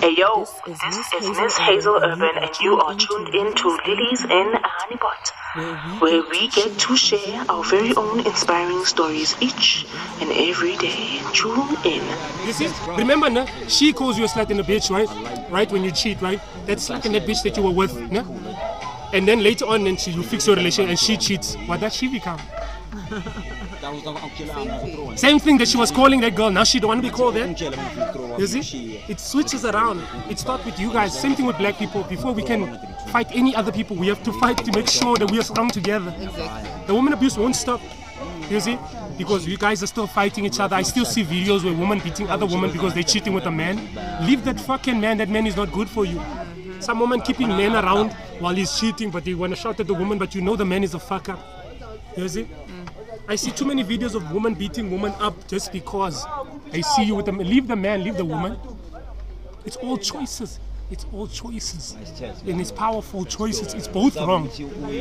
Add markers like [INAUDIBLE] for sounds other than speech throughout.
Hey yo, This is this Miss Hazel Hazel Urban, Urban, and you are tuned in to Lilies in Honeypot, where we get to share our very own inspiring stories each and every day. Tune in. You see, remember, no? she calls you a slut and a bitch, right? Right when you cheat, right? That's like that bitch that you were with, no? And then later on, then she, you fix your relation and she cheats. What does she become? [LAUGHS] Same thing that she was calling that girl. Now she don't want to be called that. You see, it switches around. It starts with you guys. Same thing with black people. Before we can fight any other people, we have to fight to make sure that we are strong together. The woman abuse won't stop. You see, because you guys are still fighting each other. I still see videos where women beating other women because they're cheating with a man. Leave that fucking man. That man is not good for you. Some woman keeping men around while he's cheating, but they want to shout at the woman, but you know the man is a fucker. You see? I see too many videos of women beating women up just because they see you with them. Leave the man, leave the woman. It's all choices. It's all choices. And it's powerful choices. It's both wrong.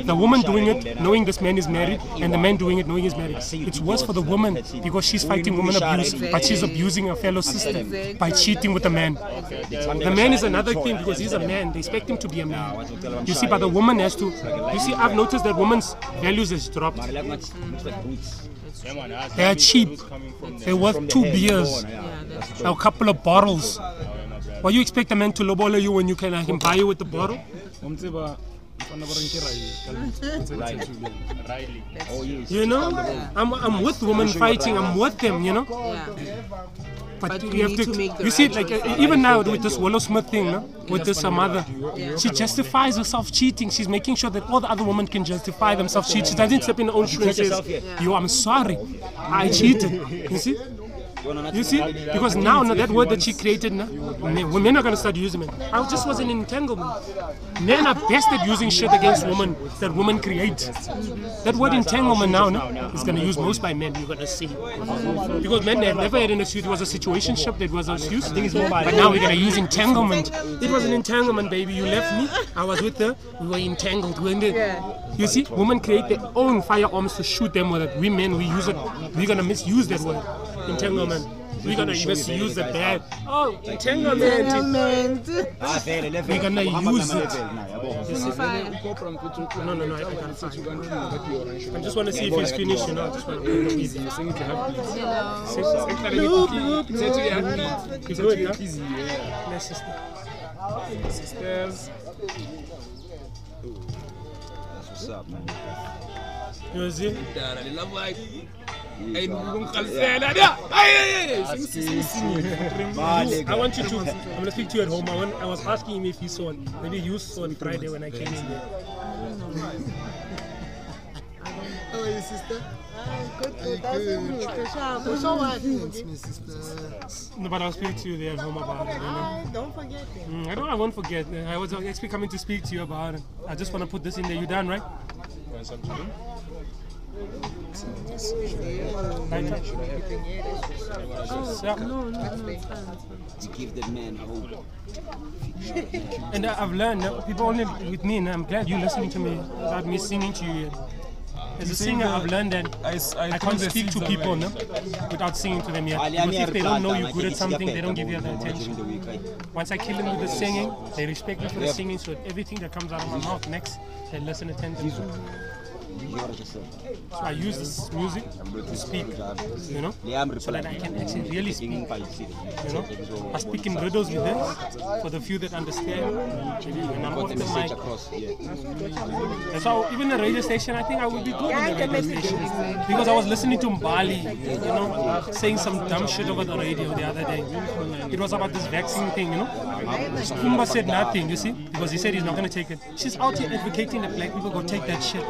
The woman doing it knowing this man is married, and the man doing it knowing he's married. It's worse for the woman because she's fighting woman abuse, but she's abusing her fellow sister by cheating with the man. The man is another thing because he's a man. They expect him to be a man. You see, but the woman has to. You see, I've noticed that women's values has dropped. They are cheap. They're worth two beers, a couple of bottles. Why you expect a man to lowball you when you can, I can buy you with the bottle? You know, I'm, I'm with women fighting. I'm with them. You know. But, But you have to, to make you see, right like uh, even now with this Willow Smith thing, no? with this her mother, she justifies herself cheating. She's making sure that all the other women can justify themselves cheating. She doesn't step in her own shoes and says, "You, I'm sorry, I cheated." You see, you see, because now no, that word that she created, no, men, women are gonna start using it. I just was an entanglement. Men are best at using shit against women that women create. That word entanglement now no, is gonna use most by men. You're gonna see because men have never had an excuse. It was a situation situationship that was an excuse. But now we're gonna use entanglement. It was an entanglement, baby. You left me. I was with her. We were entangled. We were in there. You see, women create their own firearms to shoot them with it. We men, we use it. We're gonna misuse that word, Oh, entanglement. We're gonna misuse it bad. Oh, entanglement. We're gonna use it. No, no, no. I, I can't find. I just want to see if he's finished. You know, I just want to go easy. He's good, huh? My sister. Sisters. What's up, man? You see? Like. I want you to. I'm gonna speak to you at home. I, want, I was asking him if he saw. Maybe you saw it Friday when I came in there. [LAUGHS] How are you, sister? Good, good. That's So what? Sister. No, but I'll speak to you there at home about it. You know? Don't forget it. Mm, I don't. I won't forget. I was actually coming to speak to you about it. I just want to put this in there. You done, right? Want some to Yeah. No, no, no. To give the man hope. And I- I've learned that people only with me, and I'm glad you're listening to me without me singing to you. As a singer, I've learned that I think can't speak to people no, without singing to them yet. Because if they don't know you're good at something, they don't give you the attention. Once I kill them with the singing, they respect me for the singing, so everything that comes out of my mouth next, they listen attentively. So I use this music to speak, you know, so that I can actually really speak. You know, I speak in riddles with them for the few that understand. And I'm off the mic. That's how even the radio station, I think I would be good in the radio station because I was listening to Mbali, you know, saying some dumb shit over the radio the other day. It was about this vaccine thing, you know. Kumba said nothing, you see, because he said he's not going to take it. She's out here advocating that black people go take that shit.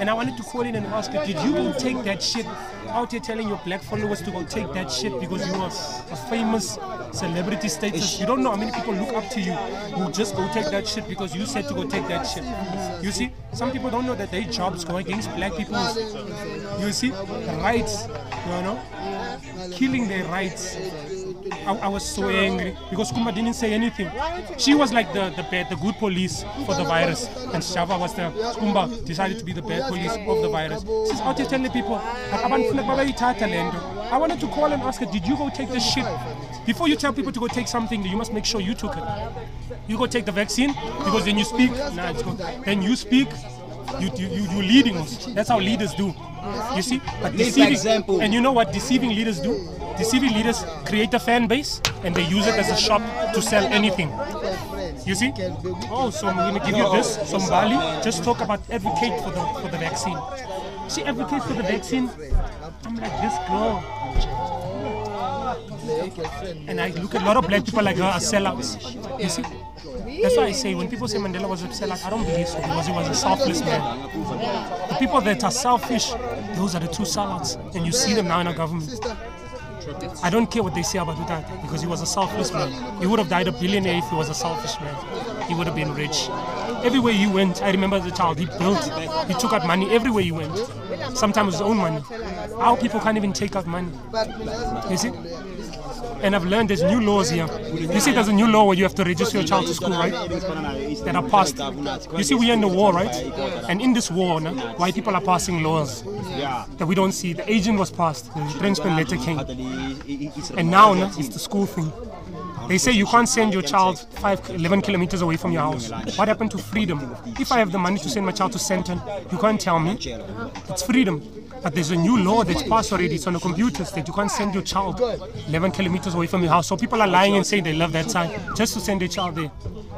And I wanted to call in and ask her, did you go take that shit? Out here telling your black followers to go take that shit because you are a famous celebrity status. You don't know how many people look up to you who just go take that shit because you said to go take that shit. You see, some people don't know that their jobs go against black people's, you see, rights, you know, killing their rights. I, I was so angry because Kumba didn't say anything. She was like the, the bad, the good police for the virus, and Shava was the Kumba decided to be the bad police of the virus. She's out here telling people, "Like, abantu like babayithatha le nto." I wanted to call and ask her, did you go take this shit? Before you tell people to go take something, you must make sure you took it. You go take the vaccine because then you speak. Nah, it's good. Then you speak. You you you leading us. That's how leaders do. You see, but deceiving. example. And you know what deceiving leaders do? Deceiving leaders create a fan base and they use it as a shop to sell anything. You see? Oh, so I'm going to give you this. some Bali, just talk about advocate for the for the vaccine. She advocates for the vaccine. I'm like this girl. And I look at a lot of black people like her as sellouts. You see? That's why I say when people say Mandela was a sellout, I don't believe so because he was a selfless man. The people that are selfish, those are the true sellouts. And you see them now in our government. I don't care what they say about that because he was a selfless man. He would have died a billionaire if he was a selfish man. He would have been rich. Everywhere he went, I remember as a child, he built, he took out money everywhere he went. Sometimes his own money. Our people can't even take out money. You see? And I've learned there's new laws here. You see, there's a new law where you have to register your child to school, right? That are passed. You see, we're in the war, right? And in this war, no, white people are passing laws that we don't see. The agent was passed, the retrenchment letter came. And now no, it's the school thing. They say you can't send your child 5, 11 kilometers away from your house. What happened to freedom? If I have the money to send my child to Sandton, you can't tell me. It's freedom. But there's a new law that's passed already. It's on the computers that you can't send your child 11 kilometers away from your house. So people are lying and saying they love that side just to send their child there.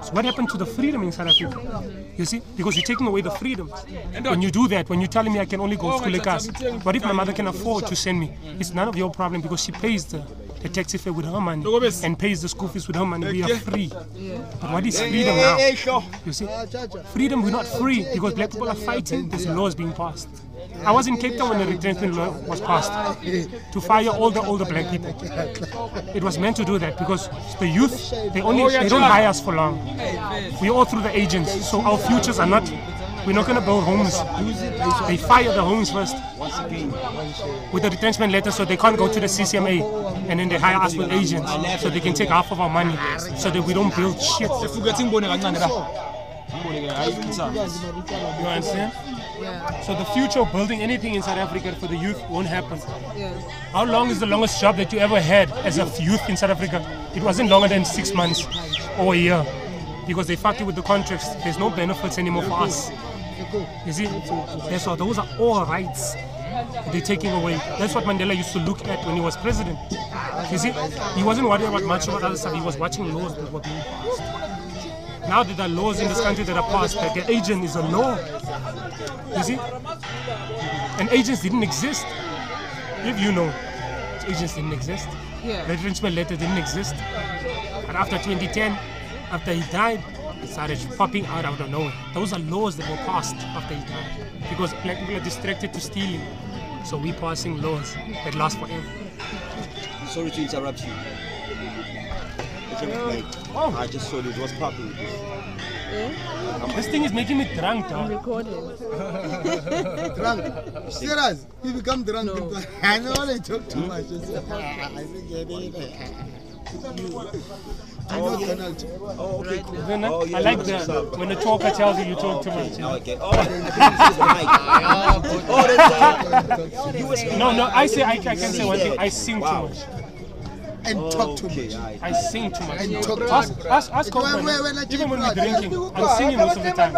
So what happened to the freedom in South Africa? You see, because you're taking away the freedom. When you do that, when you're telling me I can only go to school like us, what if my mother can afford to send me? It's none of your problem because she pays the, the taxi fare with her money and pays the school fees with her money. We are free. But what is freedom now? You see, freedom, we're not free because black people are fighting. There's laws being passed. I was in Cape Town when the retrenchment law was passed to fire all the older black people. It was meant to do that because the youth, they only they don't hire us for long. We're all through the agents, so our futures are not. We're not going to build homes. They fire the homes first with the retrenchment letter, so they can't go to the CCMA, and then they hire us with agents, so they can take half of our money, so that we don't build shit. Fugathi ngibone kancane la. Ngibone ke hayi cha. You understand? So the future of building anything in South Africa for the youth won't happen. How long is the longest job that you ever had as a youth in South Africa? It wasn't longer than six months or a year because they fucked you with the contracts. There's no benefits anymore for us. You see? That's why those are all rights they're taking away. That's what Mandela used to look at when he was president. You see? He wasn't worried about much about other stuff. He was watching laws that were being passed. Now that there are laws in this country that are passed, that the agent is a law. You see? And agents didn't exist. If you know, agents didn't exist. Yeah. The retrenchment letter didn't exist. And after 2010, after he died, it started popping out out of nowhere. Those are laws that were passed after he died. Because black people are distracted to stealing. So we're passing laws that last forever. Sorry to interrupt you. Like, Oh. I just saw this. What's popping? This thing is making me drunk, dog. Recording. [LAUGHS] Drunk. Serious. You become drunk. [LAUGHS] I know when I talk too much. I say, "Ah, I think it is." I know Donald. Oh, okay, cool. Then, Oh, yeah, I like that's the what's up. when the talker tells you you talk too much. Now I get. Oh, then the mic. [LAUGHS] Oh, that's You No, no, I say I, I can say one thing. I sing too much. And talk too Okay, much. alright. I sing too much. And talk too much. ask, ask When- Coleman, when- when I even when we're drinking, I'm singing most of the time.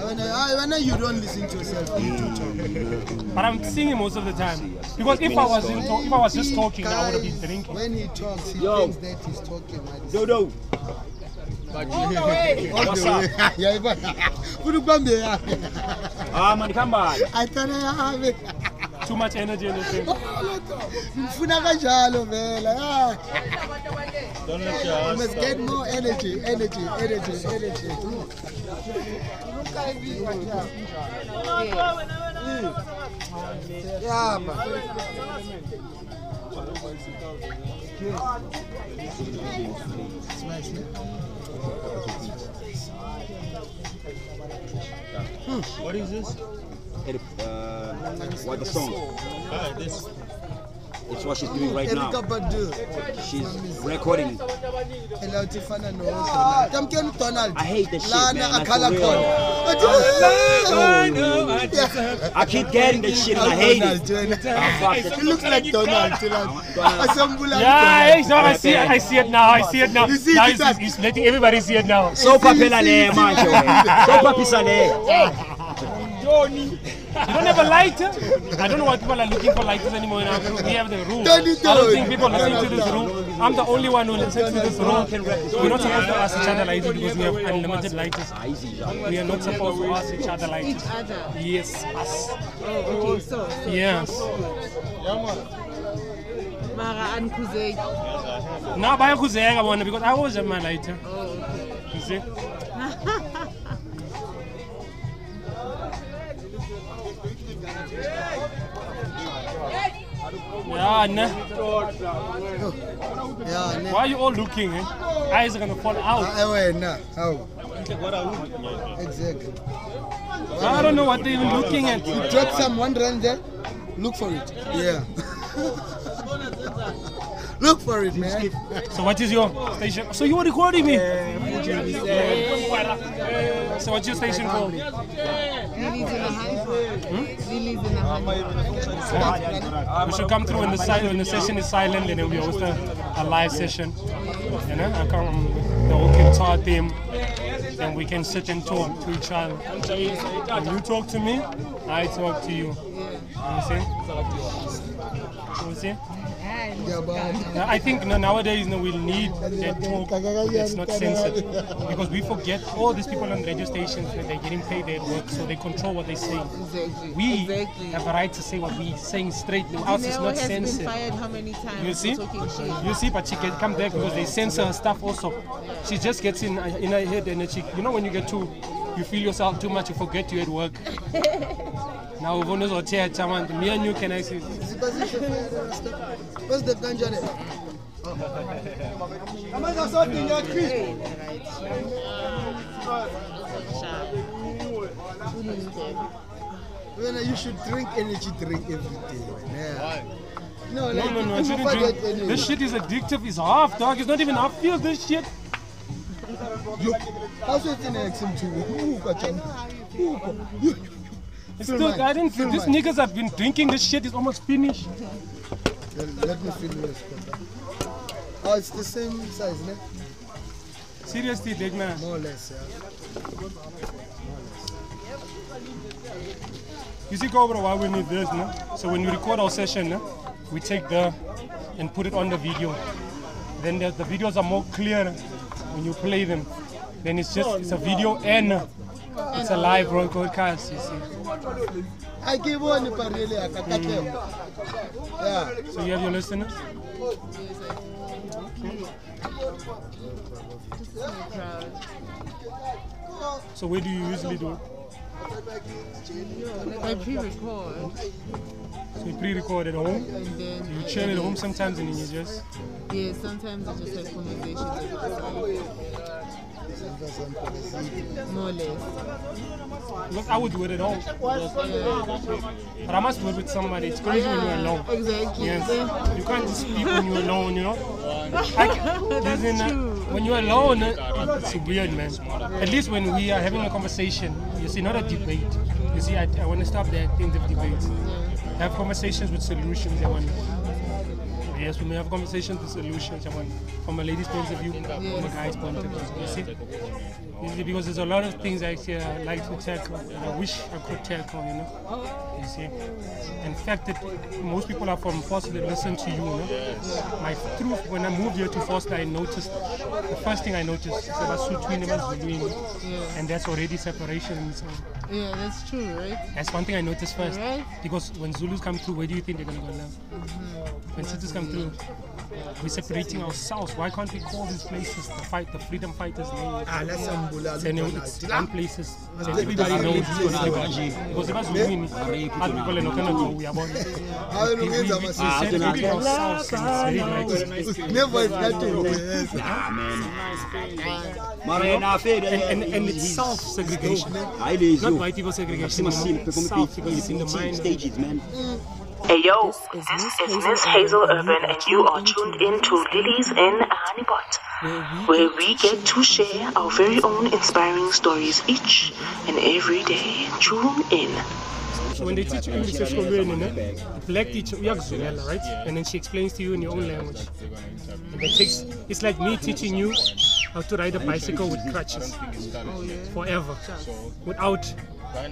When, I, when you don't listen to yourself, you do talk. But I'm singing most of the time. Because if I wasn't talk, if I was just talking, I would have been drinking. When he talks, he Yo. thinks that he's talking like Dodo. [LAUGHS] all the way. [LAUGHS] Yeah, but Kulubambe ya. Ah, man, come on. Atana yabe. Too much energy in the thing. Mfuna kanjalo vela. ah. You must get more energy, energy, energy, energy. Yeah, man. What is this? Uh, what the song? It's what she's doing right Erykah now. Badu. She's recording. Ela uthi fana no Donald. Tamkeni Donald. I hate that shit, Lana man. Like, akhala for real. khona. I keep getting that shit and I hate it. He looks like Donald. Yeah, hey, no, I see it. I see it now. I see it now. You see now it, he's, he's letting everybody see it now. So papela le manje wena. So papisa le. [LAUGHS] You don't have a lighter? I don't know why people are looking for lighters anymore in our group. We have the room. I don't think people listen to this room. I'm the only one who listens to this room. We're not supposed to ask each other lighters because we have unlimited lighters. We are not supposed to ask each other lighters. Yes, us. Okay, so. so Yes. Mara ankuzeki. Now bayakuzeka bona because I always have my lighter. You see? Yeah, nah. Yeah, ne. Why are you all looking? Eh? Eyes are gonna fall out. Ah. How? Exactly. I don't know what they're even looking at. Drop some one rand there. Look for it. Yeah. [LAUGHS] Look for it, man. So what is your station? So you are recording me? So what's your station a honey. Hmm? We should come through when the si- when the session is silent and then we host a, a live session. You know, I come um, with the whole guitar theme. Then we can sit and talk to each other. When you talk to me, I talk to you. You see? You see? I think no, nowadays no, we'll need that talk that's not censored because we forget all these people on radio stations that they're getting paid their work, so they control what they say. We have a right to say what we're saying straight. Else it's Janelle not censored. fired how many times You see? for talking shit? You see, but she can come back because they censor her stuff also. She just gets in in her head and she, you know, when you get too, you feel yourself too much, you forget you're at work. [LAUGHS] now we've only got chair, chairman. Me and you can actually. What's the ganja there? Amaza sote nyathi. When you should drink energy drink every day. Yeah. No, No, like no, no, I you shouldn't drink. energy. This shit is addictive. It's half, dog. It's not even half. Feel this shit. Look, how's it in XM to Uka Chan? Uka. You- It's still. I didn't. Feel These niggas have been drinking this shit. is almost finished. Well, Let me feel yours. Oh, it's the same size, ne? Seriously, man. More or less, yeah. You see, Cobra, why we need this, no? So when we record our session, no? we take the and put it on the video. Then the, the videos are more clear when you play them. Then it's just it's a video and it's a live broadcast. You see. I give one parele akakatlego. Yeah. So you have your listeners. So where do you usually do it? I pre-record So you pre-record at home. and then You chill at home sometimes, and then you just. yeah, sometimes I just have conversations with more or less. Look, I would do it at home, but I must do it with somebody. It's crazy when you're alone. Exactly. Yes, you can't just speak when you're alone, you know. [LAUGHS] That's uh, true. when you're alone, it's weird, man. At least when we are having a conversation, you see, not a debate. You see, I, I want to stop that thing of debates. Have conversations with solutions. I want. Yes, we may have conversations with solutions. From a lady's point of view, from a guy's point of view. You see, because there's a lot of things I actually uh, I like to tackle. and I wish I could tackle. You know. You see, in fact, that most people are from Foster that listen to you. you know? My truth, when I moved here to Foster, I noticed the first thing I noticed is that Basotho and Zulu, and that's already separation. in itself. Yeah, that's true, right? That's one thing I noticed first. Right. Because when Zulus come through, where do you think they're gonna go now? Mm-hmm. When Situs come through, we're separating ourselves. Why can't we call these places the fight, the freedom fighters names? Ah, let's ambulance. Then it's one places. Then everybody knows who's gonna do. Because if that's Zulwini, other people are not gonna go. We are born. [LAUGHS] How We, separating ourselves it's very nice. Never is nothing. Yes. Mara. And, and, and it's self-segregation. Not white people segregation. Simasile Self, because it's in the mind. stages man. Hey yo, This is this Miss is Hazel Hazel Urban, Urban, and you are tuned in to Lilies in Honeypot, where we get to share our very own inspiring stories each and every day. Tune in. So when they teach you English esikolweni ne black teacher uyakuzwela right? And then she explains to you in your own language. And it takes it's like me teaching you how to ride a bicycle with crutches. Forever. Without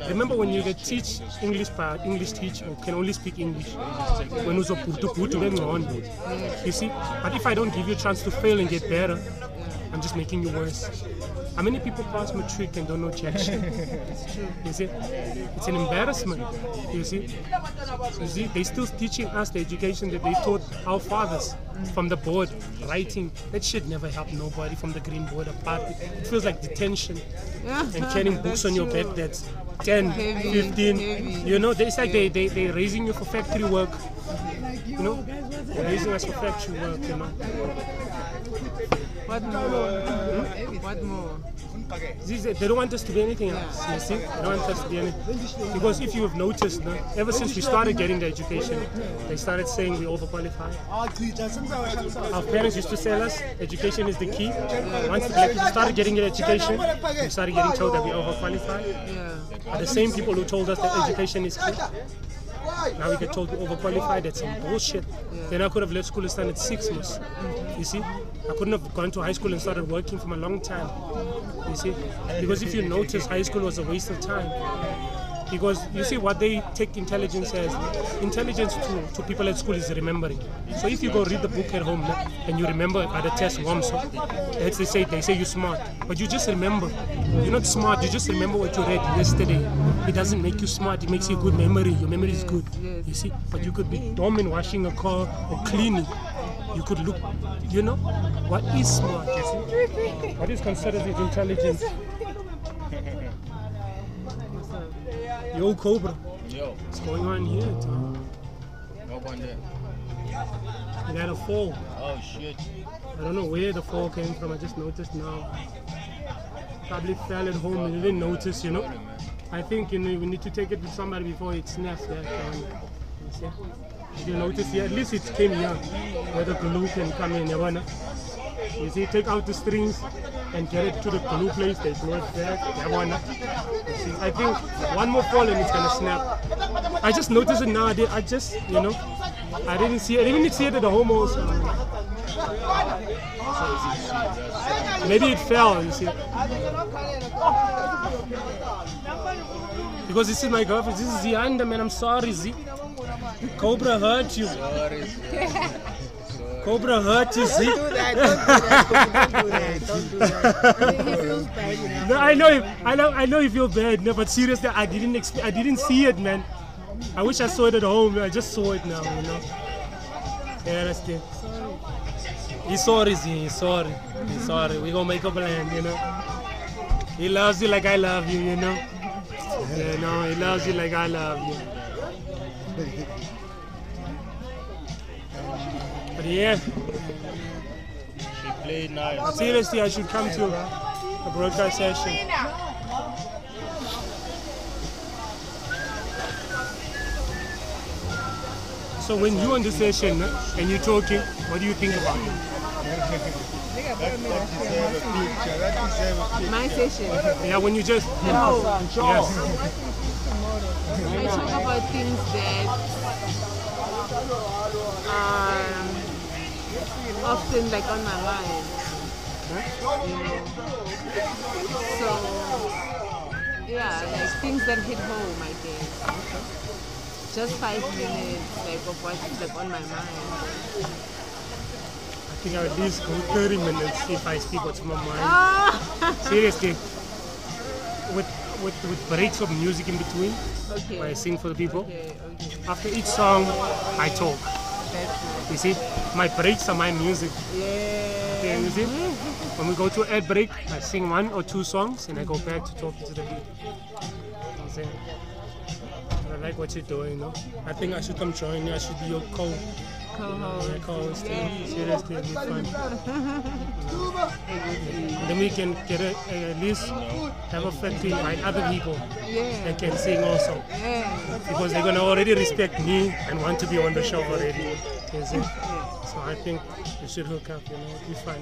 remember when you get teach English by English teacher who can only speak English when bengcono you see but if I don't give you a chance to fail and get better I'm just making you worse how many people pass matric and don't know jack [LAUGHS] shit? You see, it's an embarrassment. You see, you see, they still teaching us the education that they taught our fathers from the board, writing. That shit never helped nobody from the green board apart. It feels like detention and [LAUGHS] carrying books on your back that's 10, Heavy, 15. heavy. You know, it's like they, they, they're raising you for factory work. You know, they're raising us for factory work, you know. What more? Hmm? What more? They don't want us to be anything else, you see? They don't want us to be anything. Because if you have noticed, no, ever since we started getting the education, they started saying we overqualified. Our parents used to tell us education is the key. Once the black people started getting the education, we started getting told that we overqualified. Yeah. Are the same people who told us that education is key. Now we get told we're overqualified. That's some bullshit. Then I could have left school and started six months. You see, I couldn't have gone to high school and started working from a long time. You see, because if you notice, high school was a waste of time. Because you see what they take intelligence as. Intelligence to, to people at school is remembering. So if you go read the book at home and you remember by the test one, so as they say, they say you're smart, but you just remember. You're not smart. You just remember what you read yesterday. It doesn't make you smart. It makes you a good memory. Your memory is good. You see, but you could be dumb in washing a car or cleaning. You could look. You know what is smart? You see, what is considered as intelligence? What's up? Yo, Cobra. Yo, What's going on here, Tom? what one there? You got a fall. Oh shit. I don't know where the fall came from. I just noticed now. Probably fell at home and didn't notice, you know. I think you know we need to take it to somebody before it snaps. Yeah, Tom. You notice here, at least it came here where the glue can come in. You see, take out the strings and get it to the glue place. They glue it there. You? See, I think one more fall and it's gonna snap. I just noticed it now. I, did, I just, you know, I didn't see it. I didn't see it at the home also. Maybe it fell, you see. Because this is my girlfriend. This is the Zianda, man. I'm sorry, Z. Cobra hurt you. Cobra hurt you, Z. Don't do that, don't do that, don't do that, don't do that. He feels bad, you know. No, I know, you- I know, I know you feel bad, no, but seriously, I didn't, exp- I didn't see it, man. I wish I saw it at home. I just saw it now, you know. Yeah, that's it. He's sorry, Z. He's sorry. He's sorry. We gonna make a plan, you know. He loves you like I love you, you know. Yeah, no, he loves you like I love you. But yeah, She played nice. seriously, I should come to a broadcast session. So when you're on the session and you're talking, what do you think about it? My session. Yeah, when you just No. yes, I talk about things that um often like on my mind. You know. So yeah, like things that hit home I think. Just five minutes like of what's like on my mind. I think I'll at least go 30 minutes if I speak what's on my mind. Seriously, [LAUGHS] with with with breaks of music in between, where I sing for the people. Okay, okay. After each song, I talk. You see, my breaks are my music. yeah. Okay, you see? When we go to ad break, I sing one or two songs and I go back to talking to the people. You see? I like what you're doing, no? I think I should come join you. I should be your co Co-host. co-host. Be fun. [LAUGHS] Then we can get a, a, at least have a factory invite other people Yeah. that can sing also. Yeah. Because they're gonna already respect me and want to be on the show already. You? So I think we should hook up, you know, it'd be fun.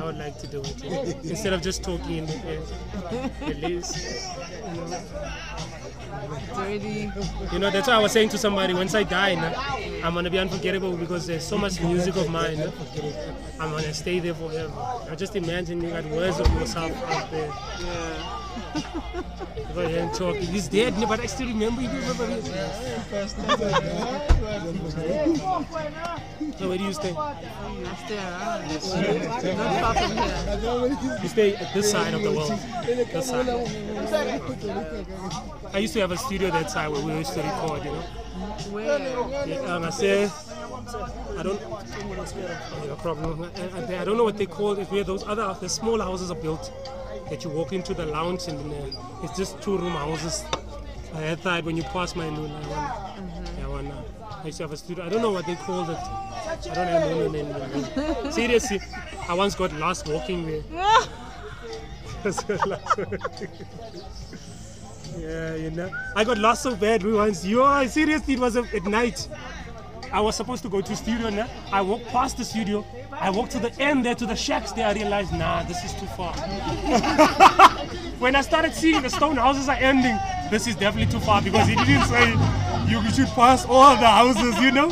I would like to do it. you know. Instead of just talking in the air. Least. It's already. You know, that's why I was saying to somebody, once I die, nah, I'm gonna be unforgettable because there's so much music of mine. nah. I'm gonna stay there forever. I just imagine you got words of yourself out there. Yeah. [LAUGHS] And talk. He's dead, but I still remember you. Remember me. So where do you stay? I stay around. Not far from here. You stay at this side of the world. This side. I used to have a studio that side where we used to record, you know. Where? Yeah, um, I say, I don't, no problem. I, I, I don't know what they call it. Where those other, the small houses are built, that you walk into the lounge and then, uh, it's just two room houses. I thought when you pass my luna, I want, I want, I used to have a studio. I don't know what they call it. I don't have no name. Uh, seriously, I once got lost walking there. [LAUGHS] [LAUGHS] yeah, you know. I got lost so bad we once. are seriously, it was a, at night. I was supposed to go to studio now. I walked past the studio. I walked to the end there to the shacks there. I realized, nah, this is too far. [LAUGHS] when I started seeing the stone houses are ending, this is definitely too far because he didn't say you should pass all the houses, you know?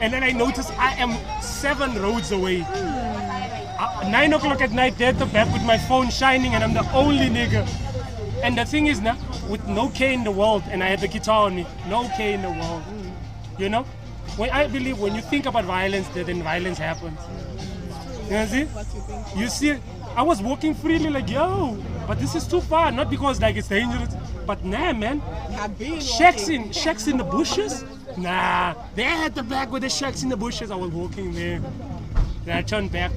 And then I noticed I am seven roads away. Uh, nine o'clock at night, there at the back with my phone shining, and I'm the only nigga. And the thing is now, with no K in the world, and I had the guitar on me, no K in the world. You know? When I believe when you think about violence, then violence happens. You know see? You see, I was walking freely like yo, but this is too far. Not because like it's dangerous, but nah, man. Shacks in shacks in the bushes. Nah, they had the back with the shacks in the bushes. I was walking there. Then I turned back.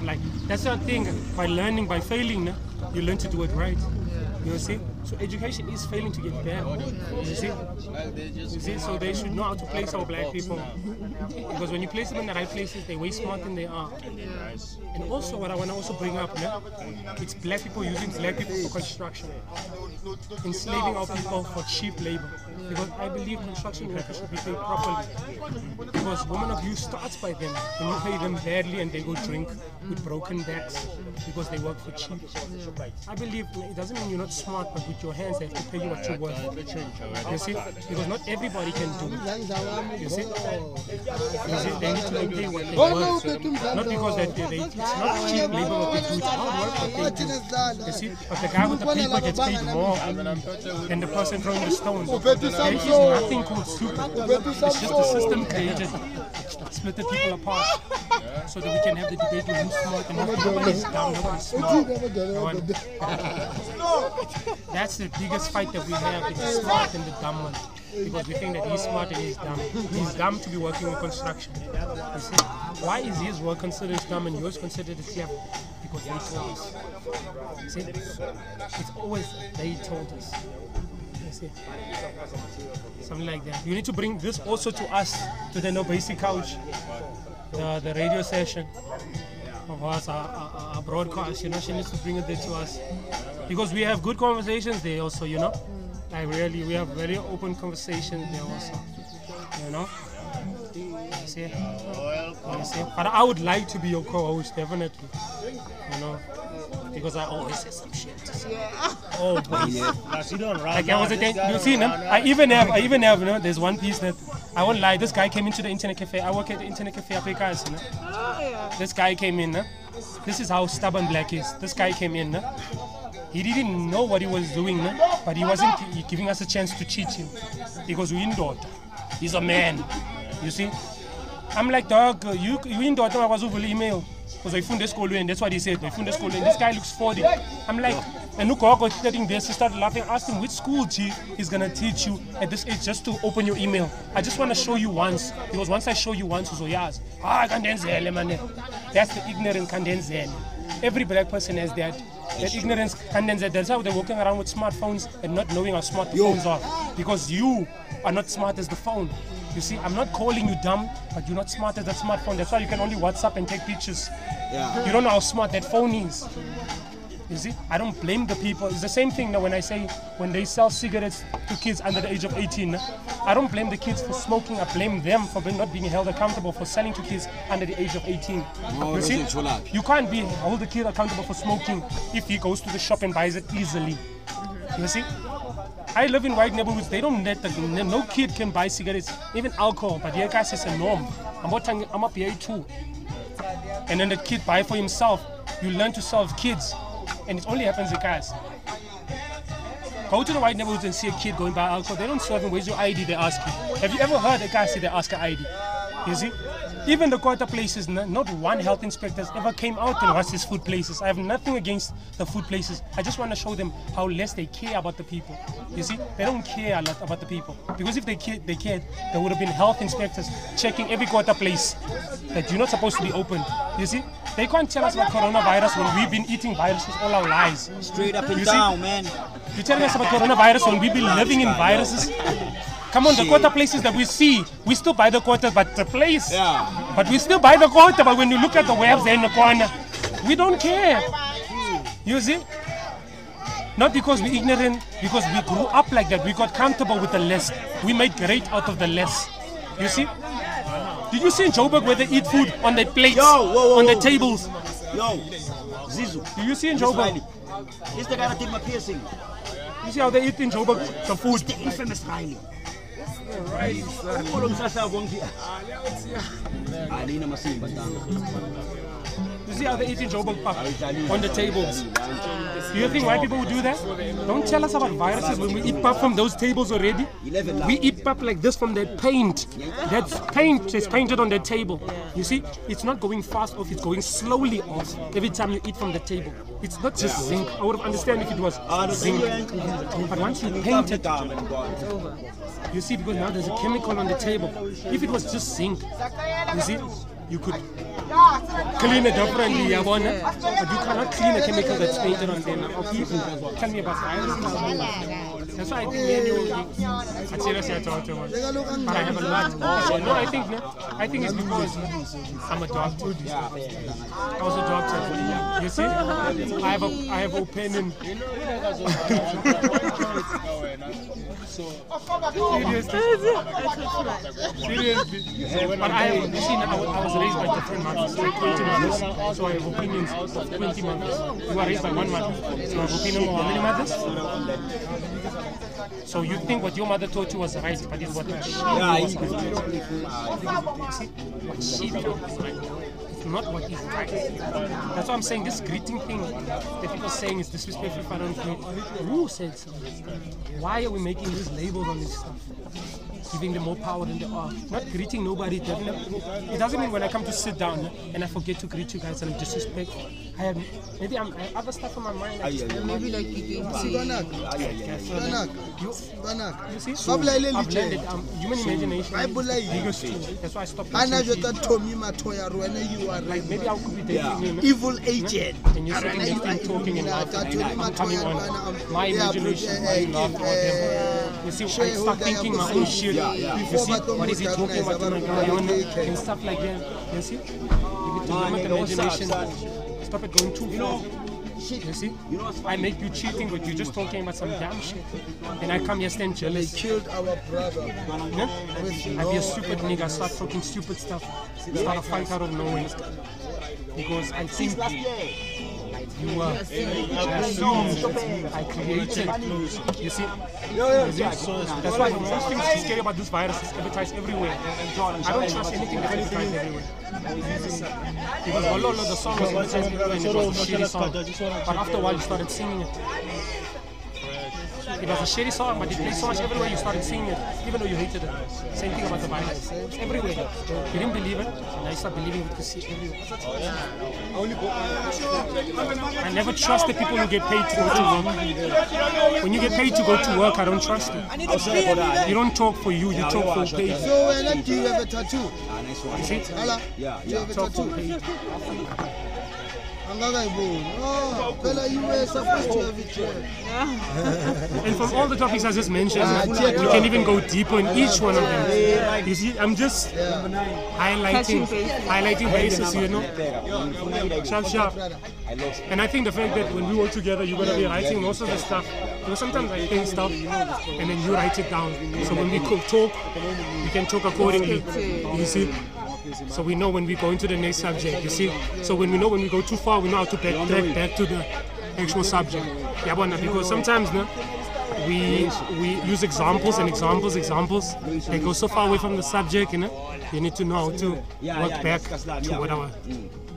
I'm like, that's the thing. By learning, by failing, nah, you learn to do it right. You see? So education is failing to get better. You see? You see? So they should know how to place our black people. Because when you place them in the right places, they're way smarter than they are. And also, what I want to also bring up, it's black people using black people for construction, enslaving our people for cheap labor. Because I believe construction workers should be paid properly. Because woman abuse starts by them. When you pay them badly and they go drink with broken backs because they work for cheap. I believe it doesn't mean you're not smart, but with your hands they have to pay you what you're worth. You see? Because not everybody can do it. You see? You see, they need to maintain what they worth. Not because they, they, they, it's not cheap labor what they do, it's hard work what they do. You see? But the guy with the paper gets paid more than the person throwing the stones. There is nothing called stupid. It's just the system created that split the people apart so that we can have the debate with who's smart and who's nobody's dumb, nobody's smart. No That's the biggest fight that we have. It's the smart and the dumb one. Because we think that he's smart and he's dumb. He's dumb to be working with construction. You see? Why is his work considered dumb and yours considered as clever? Because they told us. See? It's always they told us. You see? Something like that. You need to bring this also to us, to the No Basic Couch, the, the radio session of us, our, our, our broadcast, you know, she needs to bring it there to us. Because we have good conversations there also, you know. Mm. Like really, we have very open conversations there also. You know? You see? You see? But I would like to be your co-host, definitely. You know? Because I always say some shit. [LAUGHS] Oh, boy. Like I was a thing, you see, no? I even have, I even have, you know, there's one piece that I won't lie. This guy came into the internet cafe. I work at the internet cafe up here, guys, you know? Oh, yeah. This guy came in. Huh? This is how stubborn black is. This guy came in. Huh? He didn't know what he was doing, huh? but he wasn't giving us a chance to cheat him because we indoor. He's a man. You see? I'm like, dog, you you indoor I was over email. Because I found this school and that's what he said. I found this school and this guy looks 40. I'm like, and look, I was studying this. He started laughing. Asked him which school G is gonna teach you at this age just to open your email. I just wanna show you once. Because once I show you once, so yes. Ah, kandenzele, man. That's the ignorant kandenzele. Every black person has that. That ignorance kandenzele. That's how they're walking around with smartphones and not knowing how smart the phones are. Because you are not smart as the phone. You see, I'm not calling you dumb, but you're not smart as that smartphone. That's why you can only WhatsApp and take pictures. Yeah. You don't know how smart that phone is. You see, I don't blame the people. It's the same thing now when I say when they sell cigarettes to kids under the age of 18. I don't blame the kids for smoking. I blame them for not being held accountable for selling to kids under the age of 18. No, you see, that's it, Cholak. you can't be hold the kid accountable for smoking if he goes to the shop and buys it easily. You see, I live in white neighborhoods. They don't let the no kid can buy cigarettes, even alcohol. But here, guys, it's a norm. I'm not I'm up here too and then the kid buy for himself. You learn to solve kids, and it only happens in cars. Go to the white neighborhoods and see a kid going buy alcohol. They don't serve him. Where's your ID? They ask you. Have you ever heard a guy say they ask an ID? You see, even the quarter places, n- not one health inspector has ever came out and watched these food places. I have nothing against the food places. I just want to show them how less they care about the people. You see, they don't care a lot about the people because if they cared, they cared, there would have been health inspectors checking every quarter place that you're not supposed to be open. You see, they can't tell us about coronavirus when we've been eating viruses all our lives. Straight up and You see- down, man. You're telling us about coronavirus when we've been living in viruses? Come on, the quarter places that we see, we still buy the quarter, but the place. Yeah. But we still buy the quarter, but when you look at the webs there in the corner, we don't care. Hmm. You see? Not because we're ignorant, because we grew up like that. We got comfortable with the less. We made great out of the less. You see? Did you see in Joburg where they eat food on their plates, Yo, whoa, whoa, on the tables? Yo, Zizu. Do you see in Joburg? This the guy that did my piercing. You see how they eat in Joburg? The food. The infamous Riley. Ukholo msahlavu wangithi alina masimba tanga. You see how they eat in Joburg? On the tables. Do you think white people would do that? Don't tell us about viruses when we eat pap from those tables already. We eat pap like this from that paint. That paint is painted on the table. You see, it's not going fast off, it's going slowly off every time you eat from the table. It's not just zinc. I would have understand if it was zinc. But once you paint it, you see, because now there's a chemical on the table. If it was just zinc, you see, you could clean it differently, yabona. but you cannot clean a chemical that's painted on okay, tell me about viruses. That's why I think maybe you'll I serious I talk to one. But I have a lot. No, I think I think it's because I'm a doctor. I was a doctor. You see, I have a I have opinion. Seriously. Seriously. But I have, you see, I was, I was raised by different mothers, like 20 mothers, so I have opinions of 20 mothers. You are raised by one mother, so I have opinion of how many mothers? So you think what your mother taught you was right, but it's what she Yeah, was right. What she taught was right. It's not what is right. That's why I'm saying this greeting thing that people are saying is disrespectful if I don't greet. Who said so? Why are we making these labels on this stuff? Giving them more power than they are. Not greeting nobody. Definitely. It doesn't mean when I come to sit down and I forget to greet you guys and I'm disrespectful. I have maybe I'm, I have other stuff on my mind. I just, Maybe like you can see. Banaka. you, Banaka. you see? Ba bolaile I've learned lejene. that um, human imagination Ba bolaile. biggest tool. That's why I stopped Ana watching jota TV. Tommy Matoya rwena you are Like maybe I could be dating you. know? evil agent. And you're sitting next to talking and laughing. I'm coming on my imagination, my laugh, uh, whatever. You see, I start thinking my own shit. You see, what is he talking about to my modernize guy abantu on ababili. and stuff like that. You see, if it's Man, limit nigga, what's up, imagination, son? Stop it going too far. You see, You know I make you cheating, but you're just talking about some damn shit. And I come here stand jealous. They Killed our brother. Yeah? I be a stupid nigga, start talking stupid stuff, start a fight out of nowhere. Because I think. You were assumed I created. You see? That's why the most things that's scary about this virus is advertised everywhere. I don't trust anything that's advertised everywhere. Because Bololo, the song was advertised everywhere and it was a shitty song. But after a while you started singing it. It was a shitty song, but it played so much everywhere you started singing it, even though you hated it. Same thing about the virus. It's everywhere. You didn't believe it, and now you start believing it because you see it everywhere. I never trust the people who get paid to go to work. When you get paid to go to work, I don't trust you. You don't talk for you, you talk for paid. So do you have a tattoo? Nice one. You see? Hala? Yeah, Do you have a Talk for tattoo? Paid. angakayiboni oh phela you were supposed to have it here And from all the topics I just mentioned, ah, we can even go deeper in each one of them. You see, I'm just highlighting, highlighting bases, you know, sharp, sharp. And I think the fact that when we work together, you're gonna be writing most of the stuff. Because sometimes I think stuff, and then you write it down. So when we talk, we can talk accordingly. You see. So we know when we go into the next subject, you see. So when we know when we go too far, we know how to backtrack back to the actual subject. Yeah, but because sometimes no, we we use examples and examples, examples. They go so far away from the subject, you know. You need to know how to work back to whatever.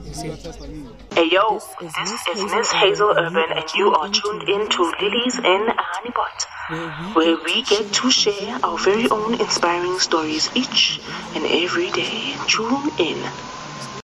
Hey yo, this is Miss Hazel Urban, and you are tuned in to Lilies in Honeypot, where we get to share our very own inspiring stories each and every day. Tune in.